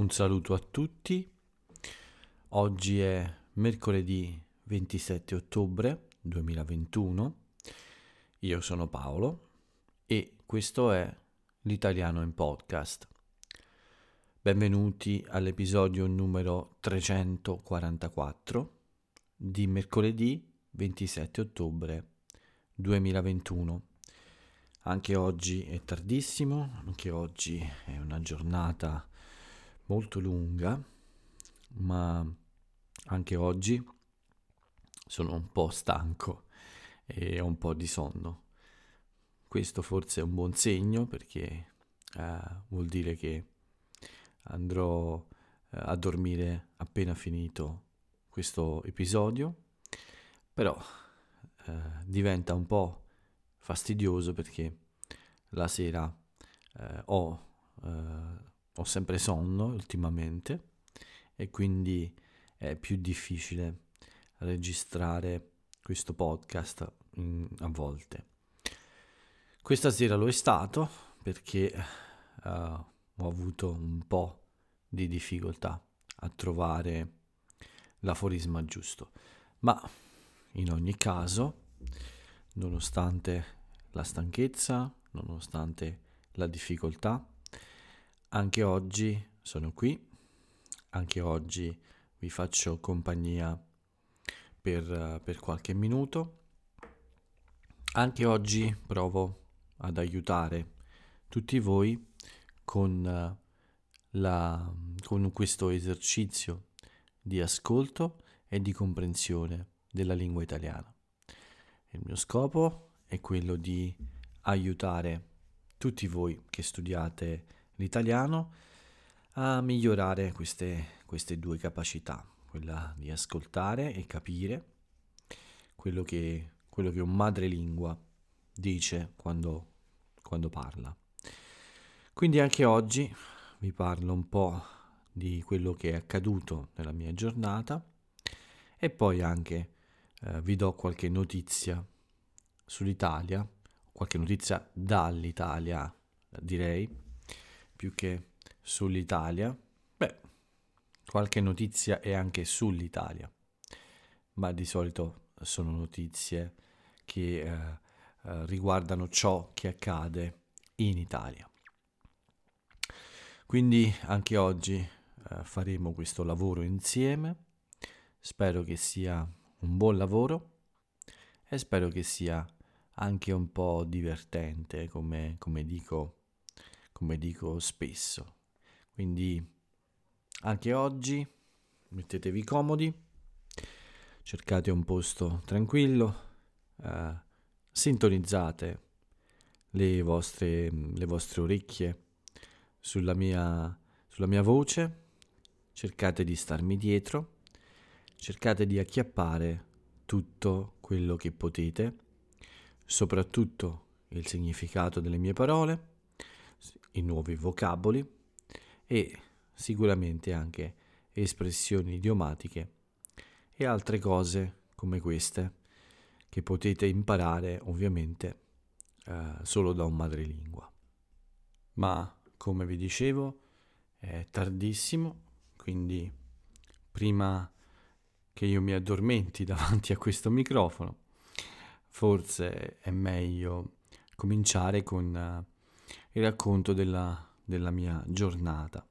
Un saluto a tutti. Oggi è mercoledì 27 ottobre 2021. Io sono Paolo e questo è l'italiano in podcast. Benvenuti all'episodio numero 344 di mercoledì 27 ottobre 2021. Anche oggi è tardissimo, anche oggi è una giornata molto lunga, ma anche oggi sono un po' stanco e ho un po' di sonno. Questo forse è un buon segno perché eh, vuol dire che andrò eh, a dormire appena finito questo episodio, però eh, diventa un po' fastidioso perché la sera eh, ho, eh, ho sempre sonno ultimamente e quindi è più difficile registrare questo podcast in, a volte. Questa sera lo è stato perché uh, ho avuto un po' di difficoltà a trovare l'aforisma giusto, ma in ogni caso, nonostante la stanchezza, nonostante la difficoltà, anche oggi sono qui, anche oggi vi faccio compagnia per, per qualche minuto, anche oggi provo ad aiutare tutti voi con, la, con questo esercizio di ascolto e di comprensione della lingua italiana. Il mio scopo è quello di aiutare tutti voi che studiate l'italiano a migliorare queste, queste due capacità, quella di ascoltare e capire quello che, quello che un madrelingua dice quando, quando parla. Quindi anche oggi vi parlo un po' di quello che è accaduto nella mia giornata e poi anche eh, vi do qualche notizia sull'Italia, qualche notizia dall'Italia, direi, più che sull'Italia. Beh, qualche notizia è anche sull'Italia, ma di solito sono notizie che eh, eh, riguardano ciò che accade in Italia. Quindi anche oggi eh, faremo questo lavoro insieme. Spero che sia un buon lavoro e spero che sia anche un po' divertente, come, come, dico, come dico spesso. Quindi anche oggi mettetevi comodi, cercate un posto tranquillo, eh, sintonizzate le vostre, le vostre orecchie sulla mia, sulla mia voce, cercate di starmi dietro, cercate di acchiappare tutto quello che potete soprattutto il significato delle mie parole, i nuovi vocaboli e sicuramente anche espressioni idiomatiche e altre cose come queste che potete imparare ovviamente eh, solo da un madrelingua. Ma come vi dicevo è tardissimo, quindi prima che io mi addormenti davanti a questo microfono forse è meglio cominciare con uh, il racconto della, della mia giornata.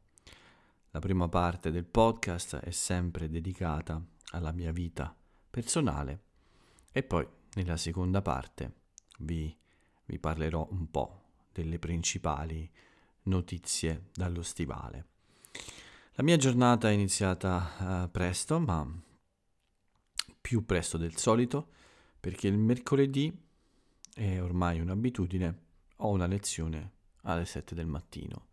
La prima parte del podcast è sempre dedicata alla mia vita personale e poi nella seconda parte vi, vi parlerò un po' delle principali notizie dallo stivale. La mia giornata è iniziata uh, presto, ma più presto del solito perché il mercoledì è ormai un'abitudine, ho una lezione alle 7 del mattino.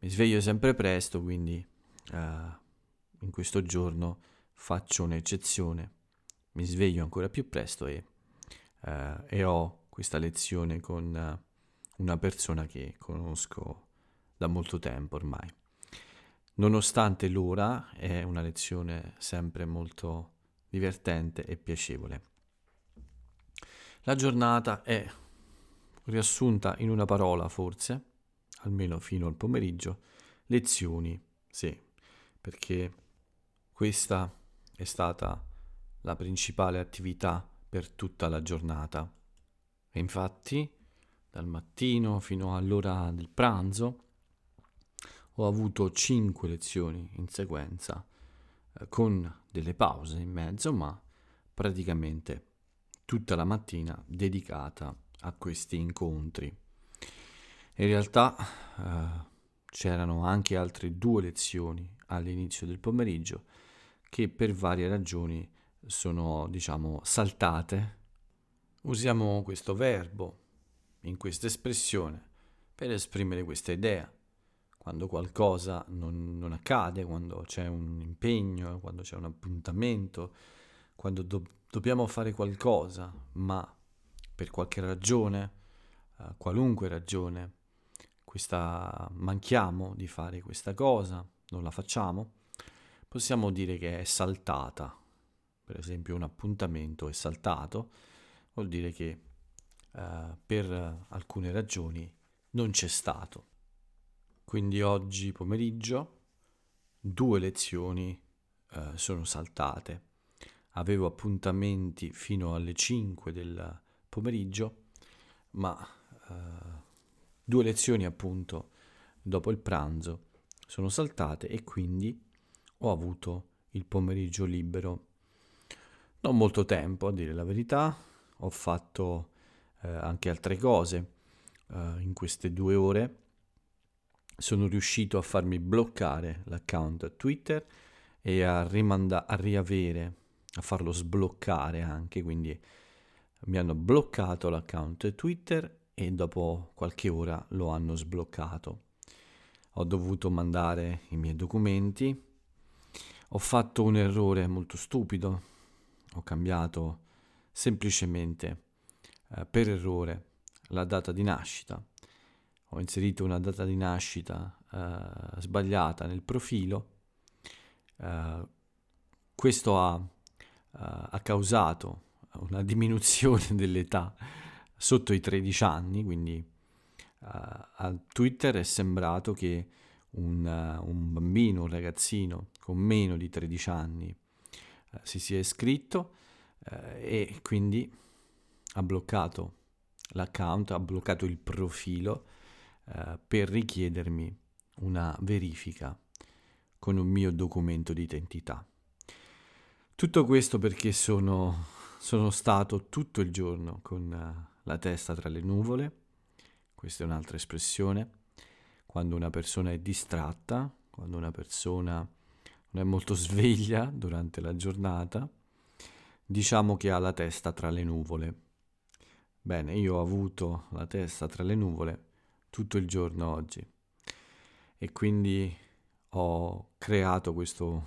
Mi sveglio sempre presto, quindi uh, in questo giorno faccio un'eccezione. Mi sveglio ancora più presto e, uh, e ho questa lezione con uh, una persona che conosco da molto tempo ormai. Nonostante l'ora è una lezione sempre molto divertente e piacevole. La giornata è riassunta in una parola, forse, almeno fino al pomeriggio, lezioni Sì, perché questa è stata la principale attività per tutta la giornata. E infatti, dal mattino fino all'ora del pranzo, ho avuto 5 lezioni in sequenza, eh, con delle pause in mezzo, ma praticamente tutta la mattina dedicata a questi incontri. In realtà eh, c'erano anche altre due lezioni all'inizio del pomeriggio che per varie ragioni sono, diciamo, saltate. Usiamo questo verbo in questa espressione per esprimere questa idea. Quando qualcosa non, non accade, quando c'è un impegno, quando c'è un appuntamento, quando do- dobbiamo fare qualcosa, ma per qualche ragione, uh, qualunque ragione, questa, manchiamo di fare questa cosa, non la facciamo, possiamo dire che è saltata. Per esempio un appuntamento è saltato, vuol dire che uh, per alcune ragioni non c'è stato. Quindi oggi pomeriggio due lezioni uh, sono saltate. Avevo appuntamenti fino alle 5 del pomeriggio, ma uh, due lezioni appunto dopo il pranzo sono saltate e quindi ho avuto il pomeriggio libero. Non molto tempo, a dire la verità, ho fatto eh, anche altre cose eh, in queste due ore. Sono riuscito a farmi bloccare l'account Twitter e a, rimanda- a riavere, a farlo sbloccare anche, quindi mi hanno bloccato l'account Twitter e dopo qualche ora lo hanno sbloccato. Ho dovuto mandare i miei documenti, ho fatto un errore molto stupido, ho cambiato semplicemente eh, per errore la data di nascita, ho inserito una data di nascita eh, sbagliata nel profilo, eh, questo ha, eh, ha causato una diminuzione dell'età sotto i 13 anni, quindi uh, a Twitter è sembrato che un, uh, un, bambino, un ragazzino con meno di 13 anni uh, si sia iscritto e quindi ha bloccato l'account, ha bloccato il profilo per richiedermi una verifica con un mio documento di identità. Tutto questo perché sono sono stato tutto il giorno con uh, la testa tra le nuvole, questa è un'altra espressione, quando una persona è distratta, quando una persona non è molto sveglia durante la giornata, diciamo che ha la testa tra le nuvole. Bene, io ho avuto la testa tra le nuvole tutto il giorno oggi e quindi ho creato questo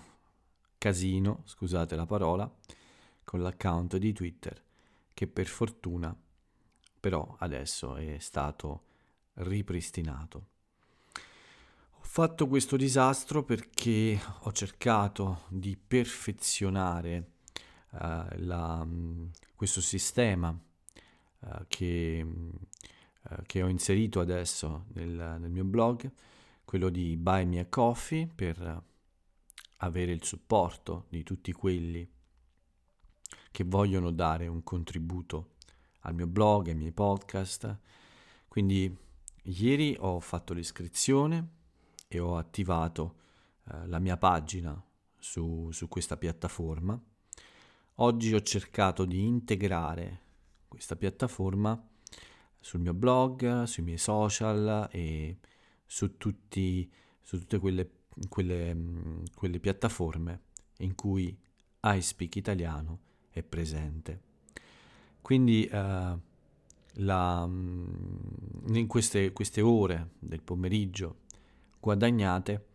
casino, scusate la parola, con l'account di Twitter che per fortuna però adesso è stato ripristinato. Ho fatto questo disastro perché ho cercato di perfezionare uh, la, questo sistema uh, che, uh, che, ho inserito adesso nel, nel, mio blog, quello di Buy Me a Coffee per avere il supporto di tutti quelli che vogliono dare un contributo al mio blog, ai miei podcast. Quindi ieri ho fatto l'iscrizione e ho attivato eh, la mia pagina su, su questa piattaforma. Oggi ho cercato di integrare questa piattaforma sul mio blog, sui miei social e su, tutti, su tutte quelle, quelle, quelle piattaforme in cui iSpeak Italiano è presente. Quindi eh, la, mm, in queste, queste ore del pomeriggio guadagnate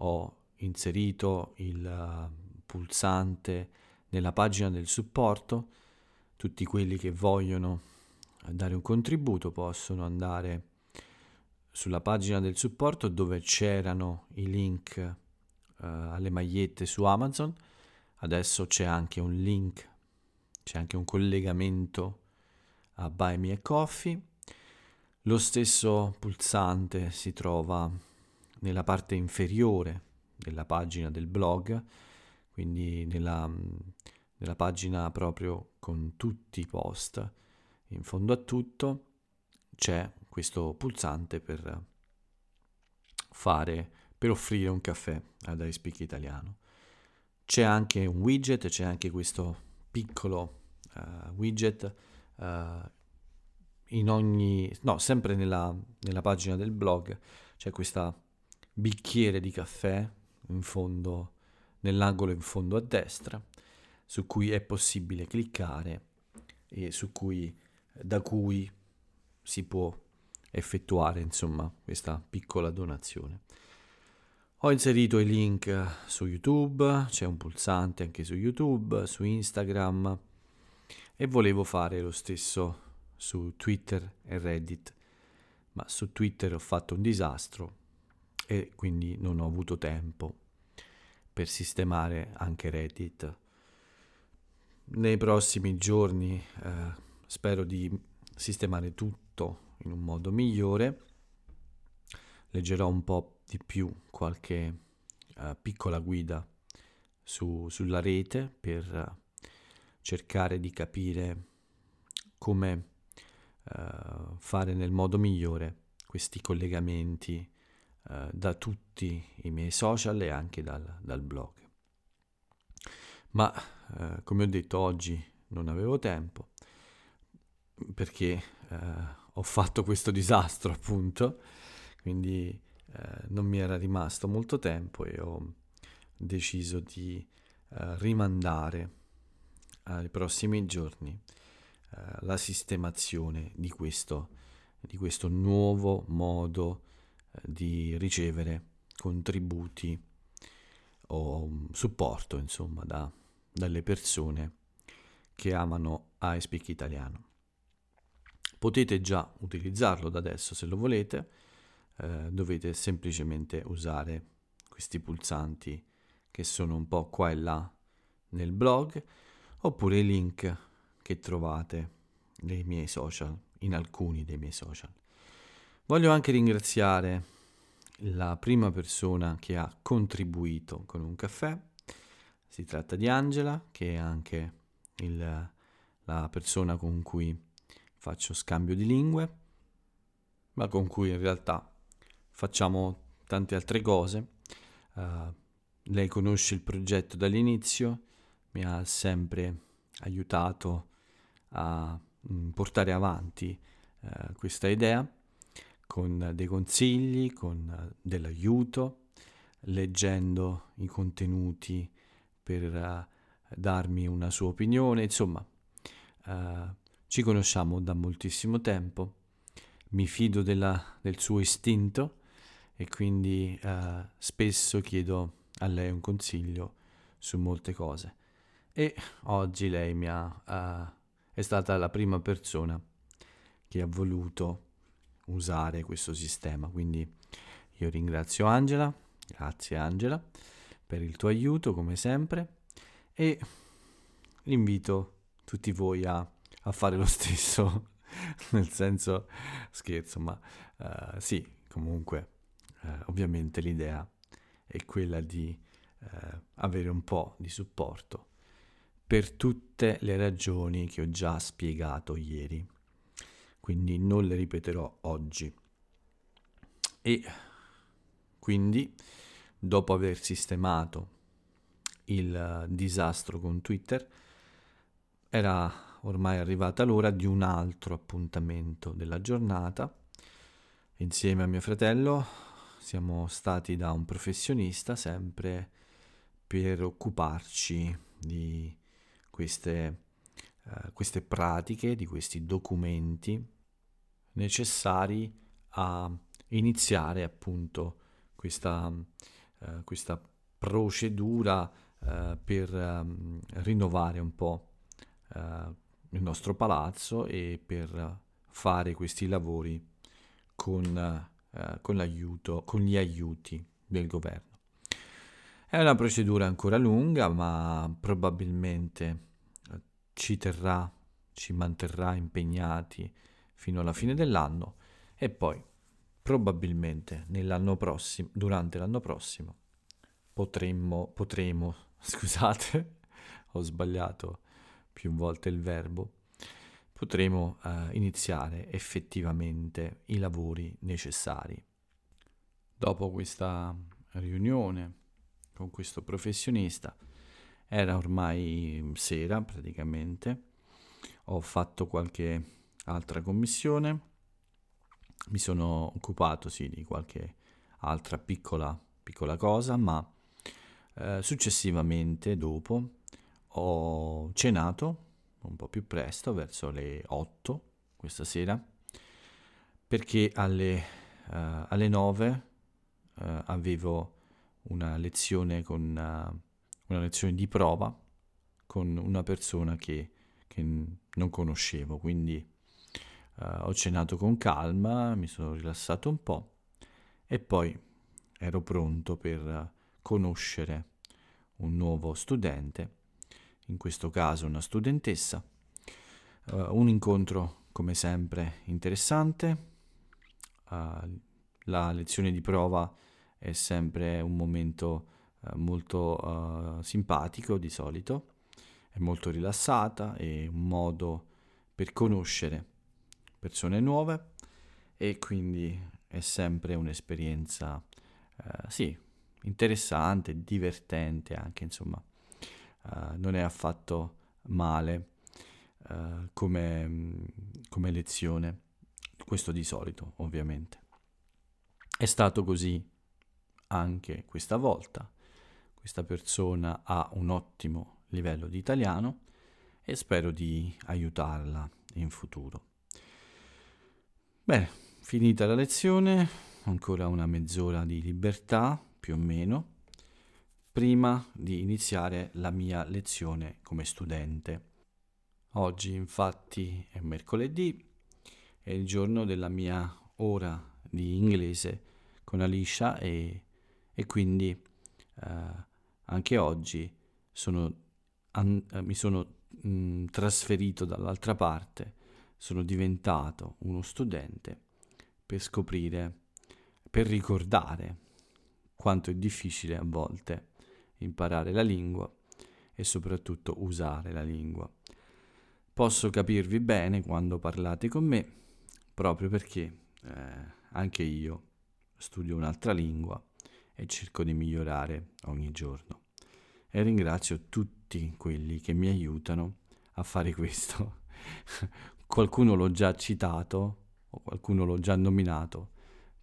ho inserito il uh, pulsante nella pagina del supporto. Tutti quelli che vogliono dare un contributo possono andare sulla pagina del supporto dove c'erano i link uh, alle magliette su Amazon Adesso c'è anche un link, c'è anche un collegamento a Buy Me a Coffee. Lo stesso pulsante si trova nella parte inferiore della pagina del blog, quindi nella, nella pagina proprio con tutti i post. In fondo a tutto c'è questo pulsante per fare, per offrire un caffè ad iSpeak Italiano. C'è anche un widget, c'è anche questo piccolo uh, widget uh, in ogni, no, sempre nella, nella pagina del blog c'è questo bicchiere di caffè in fondo, nell'angolo in fondo a destra, su cui è possibile cliccare e su cui, da cui si può effettuare insomma questa piccola donazione. Ho inserito i link su YouTube, c'è un pulsante anche su YouTube, su Instagram e volevo fare lo stesso su Twitter e Reddit, ma su Twitter ho fatto un disastro e quindi non ho avuto tempo per sistemare anche Reddit. Nei prossimi giorni eh, spero di sistemare tutto in un modo migliore. Leggerò un po' di più qualche uh, piccola guida su, sulla rete per uh, cercare di capire come uh, fare nel modo migliore questi collegamenti da tutti i miei social e anche dal, dal blog. Ma come ho detto oggi non avevo tempo perché ho fatto questo disastro appunto, quindi non mi era rimasto molto tempo e ho deciso di rimandare ai prossimi giorni eh, la sistemazione di questo, di questo nuovo modo eh, di ricevere contributi o um, supporto insomma da, dalle persone che amano iSpeak italiano. Potete già utilizzarlo da adesso se lo volete, eh, dovete semplicemente usare questi pulsanti che sono un po' qua e là nel blog oppure i link che trovate nei miei social, in alcuni dei miei social. Voglio anche ringraziare la prima persona che ha contribuito con un caffè. Si tratta di Angela, che è anche il, la persona con cui faccio scambio di lingue, ma con cui in realtà facciamo tante altre cose. Uh, lei conosce il progetto dall'inizio, mi ha sempre aiutato a mm, portare avanti eh, questa idea con dei consigli, con eh, dell'aiuto, leggendo i contenuti per uh, darmi una sua opinione, insomma, uh, ci conosciamo da moltissimo tempo, mi fido della, del suo istinto e quindi uh, spesso chiedo a lei un consiglio su molte cose. E oggi lei mi ha è stata la prima persona che ha voluto usare questo sistema. Quindi io ringrazio Angela, grazie Angela per il tuo aiuto come sempre e invito tutti voi a, a fare lo stesso, nel senso scherzo, ma uh, sì, comunque uh, ovviamente l'idea è quella di uh, avere un po' di supporto per tutte le ragioni che ho già spiegato ieri, quindi non le ripeterò oggi. E quindi, dopo aver sistemato il disastro con Twitter, era ormai arrivata l'ora di un altro appuntamento della giornata. Insieme a mio fratello siamo stati da un professionista sempre per occuparci di queste, uh, queste pratiche, di questi documenti necessari a iniziare appunto questa, uh, questa procedura uh, per um, rinnovare un po' il nostro palazzo e per fare questi lavori con, con l'aiuto, con gli aiuti del governo. È una procedura ancora lunga, ma probabilmente ci terrà, ci manterrà impegnati fino alla fine dell'anno e poi probabilmente nell'anno prossimo, durante l'anno prossimo potremmo, potremo, scusate, ho sbagliato più volte il verbo, potremo eh, iniziare effettivamente i lavori necessari. Dopo questa riunione con questo professionista, era ormai sera praticamente, ho fatto qualche altra commissione, mi sono occupato sì di qualche altra piccola, piccola cosa, ma eh, successivamente dopo ho cenato un po' più presto, verso le 8 questa sera, perché alle, uh, alle 9 uh, eh, avevo una lezione, con, uh, una lezione di prova con una persona che, che non conoscevo, quindi ho cenato con calma, mi sono rilassato un po' e poi ero pronto per conoscere un nuovo studente in questo caso una studentessa. Uh, un incontro come sempre interessante. Uh, la lezione di prova è sempre un momento uh, molto simpatico di solito, è molto rilassata, è un modo per conoscere persone nuove e quindi è sempre un'esperienza, sì, interessante, divertente anche, insomma, uh, non è affatto male uh, come, come lezione, questo di solito ovviamente. È stato così anche questa volta. Questa persona ha un ottimo livello di italiano e spero di aiutarla in futuro. Bene, finita la lezione, ancora una mezz'ora di libertà più o meno prima di iniziare la mia lezione come studente. Oggi infatti è mercoledì, è il giorno della mia ora di inglese con Alicia e, e quindi eh, anche oggi sono, an, eh, mi sono mh, mm, trasferito dall'altra parte, sono diventato uno studente per scoprire, per ricordare quanto è difficile a volte imparare la lingua e soprattutto usare la lingua. Posso capirvi bene quando parlate con me, proprio perché eh, anche io studio un'altra lingua e cerco di migliorare ogni giorno. E ringrazio tutti quelli che mi aiutano a fare questo. qualcuno l'ho già citato o qualcuno l'ho già nominato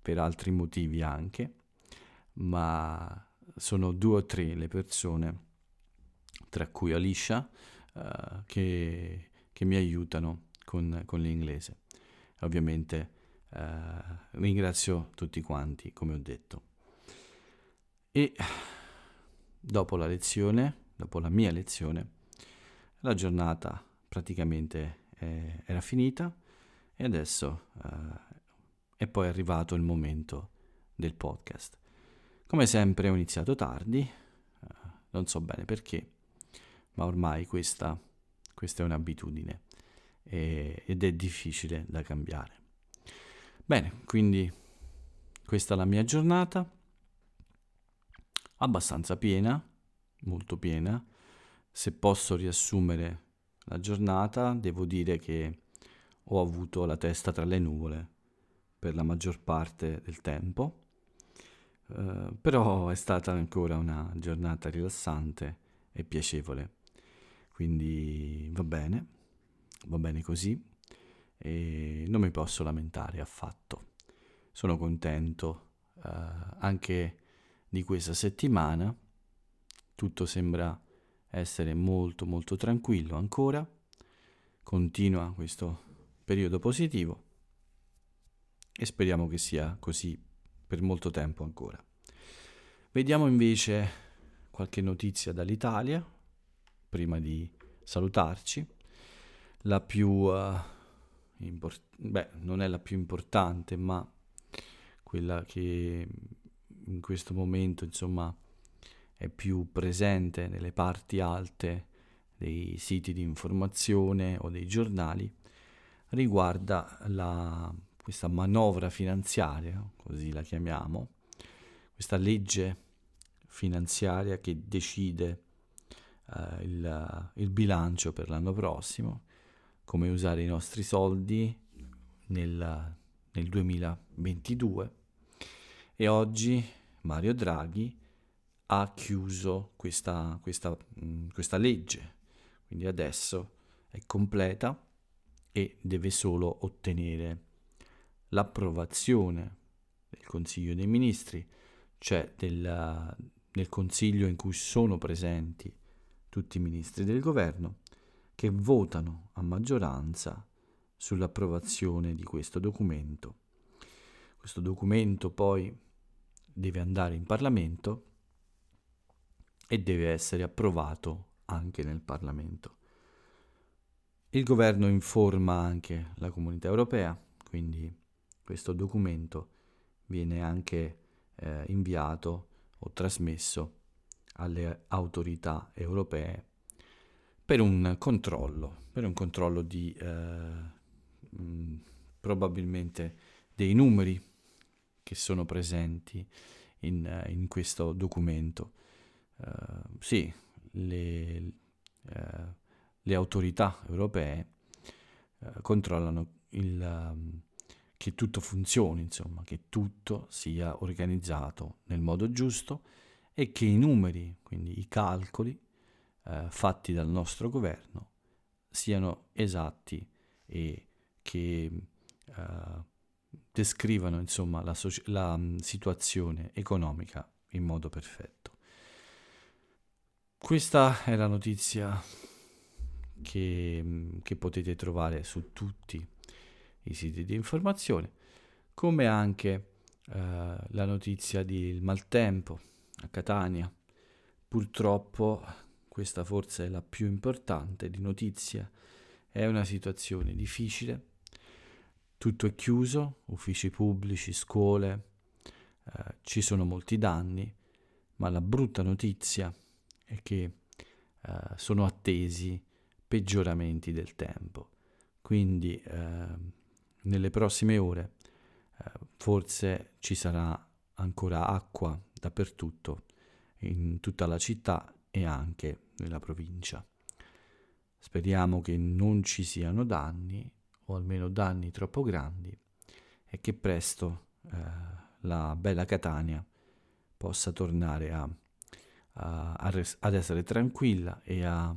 per altri motivi anche, ma sono due o tre le persone, tra cui Alicia, uh, che, che, mi aiutano con, con l'inglese. Ovviamente uh, ringrazio tutti quanti, come ho detto. E dopo la lezione, dopo la mia lezione, la giornata praticamente eh, era finita e adesso uh, è poi arrivato il momento del podcast. Come sempre ho iniziato tardi, eh, non so bene perché, ma ormai questa, questa è un'abitudine e, ed è difficile da cambiare. Bene, quindi questa è la mia giornata, abbastanza piena, molto piena. Se posso riassumere la giornata, devo dire che ho avuto la testa tra le nuvole per la maggior parte del tempo eh, però è stata ancora una giornata rilassante e piacevole. Quindi va bene, va bene così e non mi posso lamentare affatto. Sono contento uh, anche di questa settimana. Tutto sembra essere molto molto tranquillo ancora. Continua questo periodo positivo e speriamo che sia così per molto tempo ancora. Vediamo invece qualche notizia dall'Italia, prima di salutarci. La più... Uh, import- beh, non è la più importante, ma quella che in questo momento, insomma, è più presente nelle parti alte dei siti di informazione o dei giornali, riguarda la questa manovra finanziaria, così la chiamiamo, questa legge finanziaria che decide uh, il, il, bilancio per l'anno prossimo, come usare i nostri soldi nel, nel 2022 e oggi Mario Draghi ha chiuso questa, questa, mh, questa legge, quindi adesso è completa e deve solo ottenere l'approvazione del Consiglio dei Ministri, cioè del, del Consiglio in cui sono presenti tutti i ministri del governo, che votano a maggioranza sull'approvazione di questo documento. Questo documento poi deve andare in Parlamento e deve essere approvato anche nel Parlamento. Il governo informa anche la comunità europea, quindi questo documento viene anche eh, inviato o trasmesso alle autorità europee per un controllo, per un controllo di eh, mh, mm, probabilmente dei numeri che sono presenti in, in questo documento. Uh, sì, le, uh, le, autorità europee uh, controllano il, um, che tutto funzioni, insomma, che tutto sia organizzato nel modo giusto e che i numeri, quindi i calcoli fatti dal nostro governo, siano esatti e che descrivano insomma la, so- la um, situazione economica in modo perfetto. Questa è la notizia che, mm, che potete trovare su tutti i siti di informazione, come anche uh, la notizia di maltempo a Catania. Purtroppo questa forse è la più importante di notizia, è una situazione difficile tutto è chiuso, uffici pubblici, scuole, eh, ci sono molti danni, ma la brutta notizia è che eh, sono attesi peggioramenti del tempo. Quindi eh, nelle prossime ore eh, forse ci sarà ancora acqua dappertutto, in tutta la città e anche nella provincia. Speriamo che non ci siano danni o almeno danni troppo grandi e che presto eh, la bella Catania possa tornare a, a, a res- ad essere tranquilla e a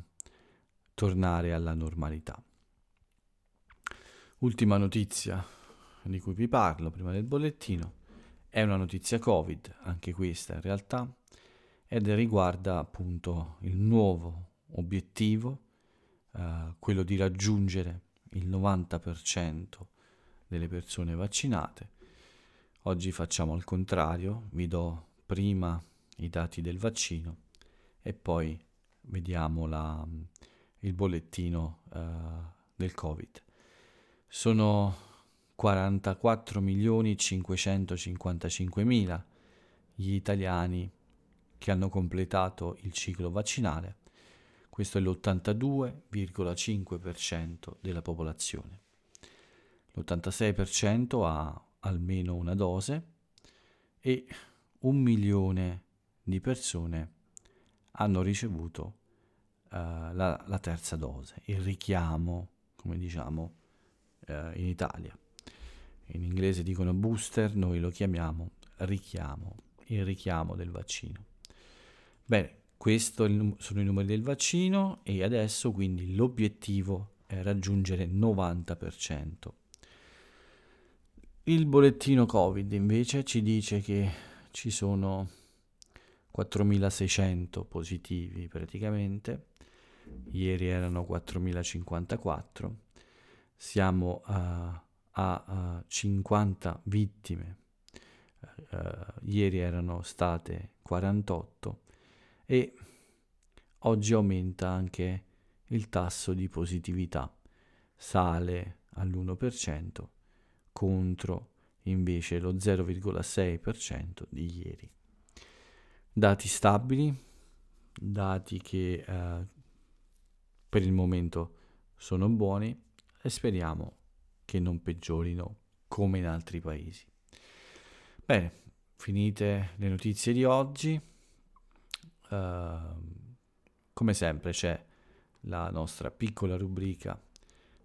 tornare alla normalità. Ultima notizia di cui vi parlo prima del bollettino è una notizia Covid, anche questa in realtà, ed riguarda appunto il nuovo obiettivo, eh, quello di raggiungere il 90% delle persone vaccinate. Oggi facciamo al contrario, vi do prima i dati del vaccino e poi vediamo la, il bollettino uh, del Covid. Sono 44 milioni 555 mila gli italiani che hanno completato il ciclo vaccinale questo è l'82,5% della popolazione. L'86% ha almeno una dose e un milione di persone hanno ricevuto uh, la, la, terza dose, il richiamo, come diciamo uh, in Italia. In inglese dicono booster, noi lo chiamiamo richiamo, il richiamo del vaccino. Bene, questi sono i numeri del vaccino e adesso quindi l'obiettivo è raggiungere il 90%. Il bollettino Covid invece ci dice che ci sono 4.600 positivi praticamente, ieri erano 4.054, siamo a, a, a 50 vittime, uh, ieri erano state 48 e oggi aumenta anche il tasso di positività, sale all'1% contro invece lo 0,6% di ieri. Dati stabili, dati che eh, per il momento sono buoni e speriamo che non peggiorino come in altri paesi. Bene, finite le notizie di oggi uh, come sempre c'è la nostra piccola rubrica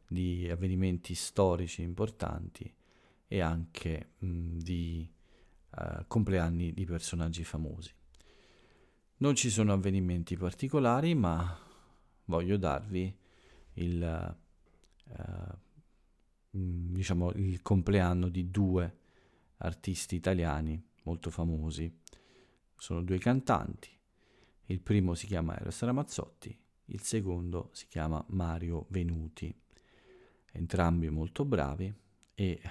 di avvenimenti storici importanti e anche mh, di uh, compleanni di personaggi famosi. Non ci sono avvenimenti particolari, ma voglio darvi il, uh, diciamo, il compleanno di due artisti italiani molto famosi. Sono due cantanti. Il primo si chiama Eros Ramazzotti, il secondo si chiama Mario Venuti. Entrambi molto bravi e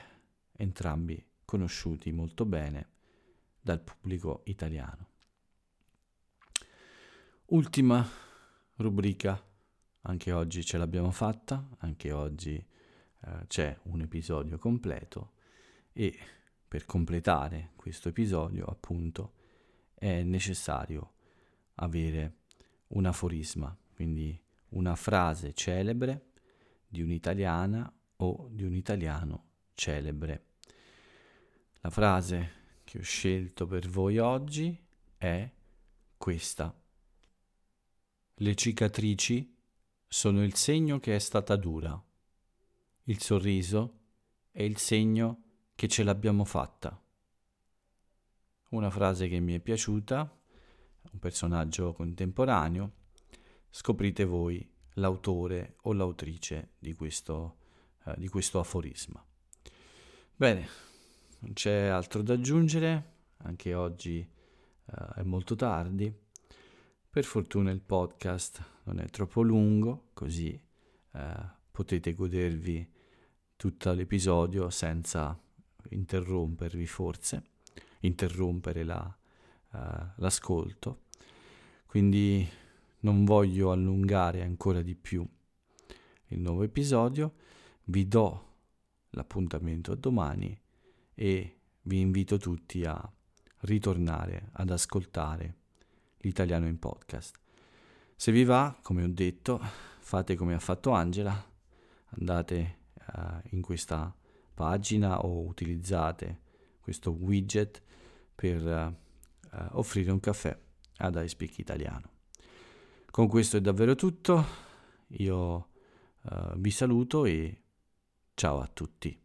entrambi conosciuti molto bene dal pubblico italiano. Ultima rubrica, anche oggi ce l'abbiamo fatta, anche oggi eh, c'è un episodio completo e per completare questo episodio appunto è necessario avere un aforisma, quindi una frase celebre di un'italiana o di un italiano celebre. La frase che ho scelto per voi oggi è questa. Le cicatrici sono il segno che è stata dura. Il sorriso è il segno che ce l'abbiamo fatta. Una frase che mi è piaciuta, un personaggio contemporaneo. Scoprite voi l'autore o l'autrice di questo, eh, di questo aforisma. Bene, non c'è altro da aggiungere, anche oggi eh, è molto tardi. Per fortuna il podcast non è troppo lungo, così eh, potete godervi tutto l'episodio senza interrompervi forse, interrompere la, uh, l'ascolto. Quindi non voglio allungare ancora di più il nuovo episodio, vi do l'appuntamento a domani e vi invito tutti a ritornare ad ascoltare l'italiano in podcast. Se vi va, come ho detto, fate come ha fatto Angela, andate uh, in questa pagina o utilizzate questo widget per uh, offrire un caffè ad iSpeak Italiano. Con questo è davvero tutto, io uh, vi saluto e ciao a tutti.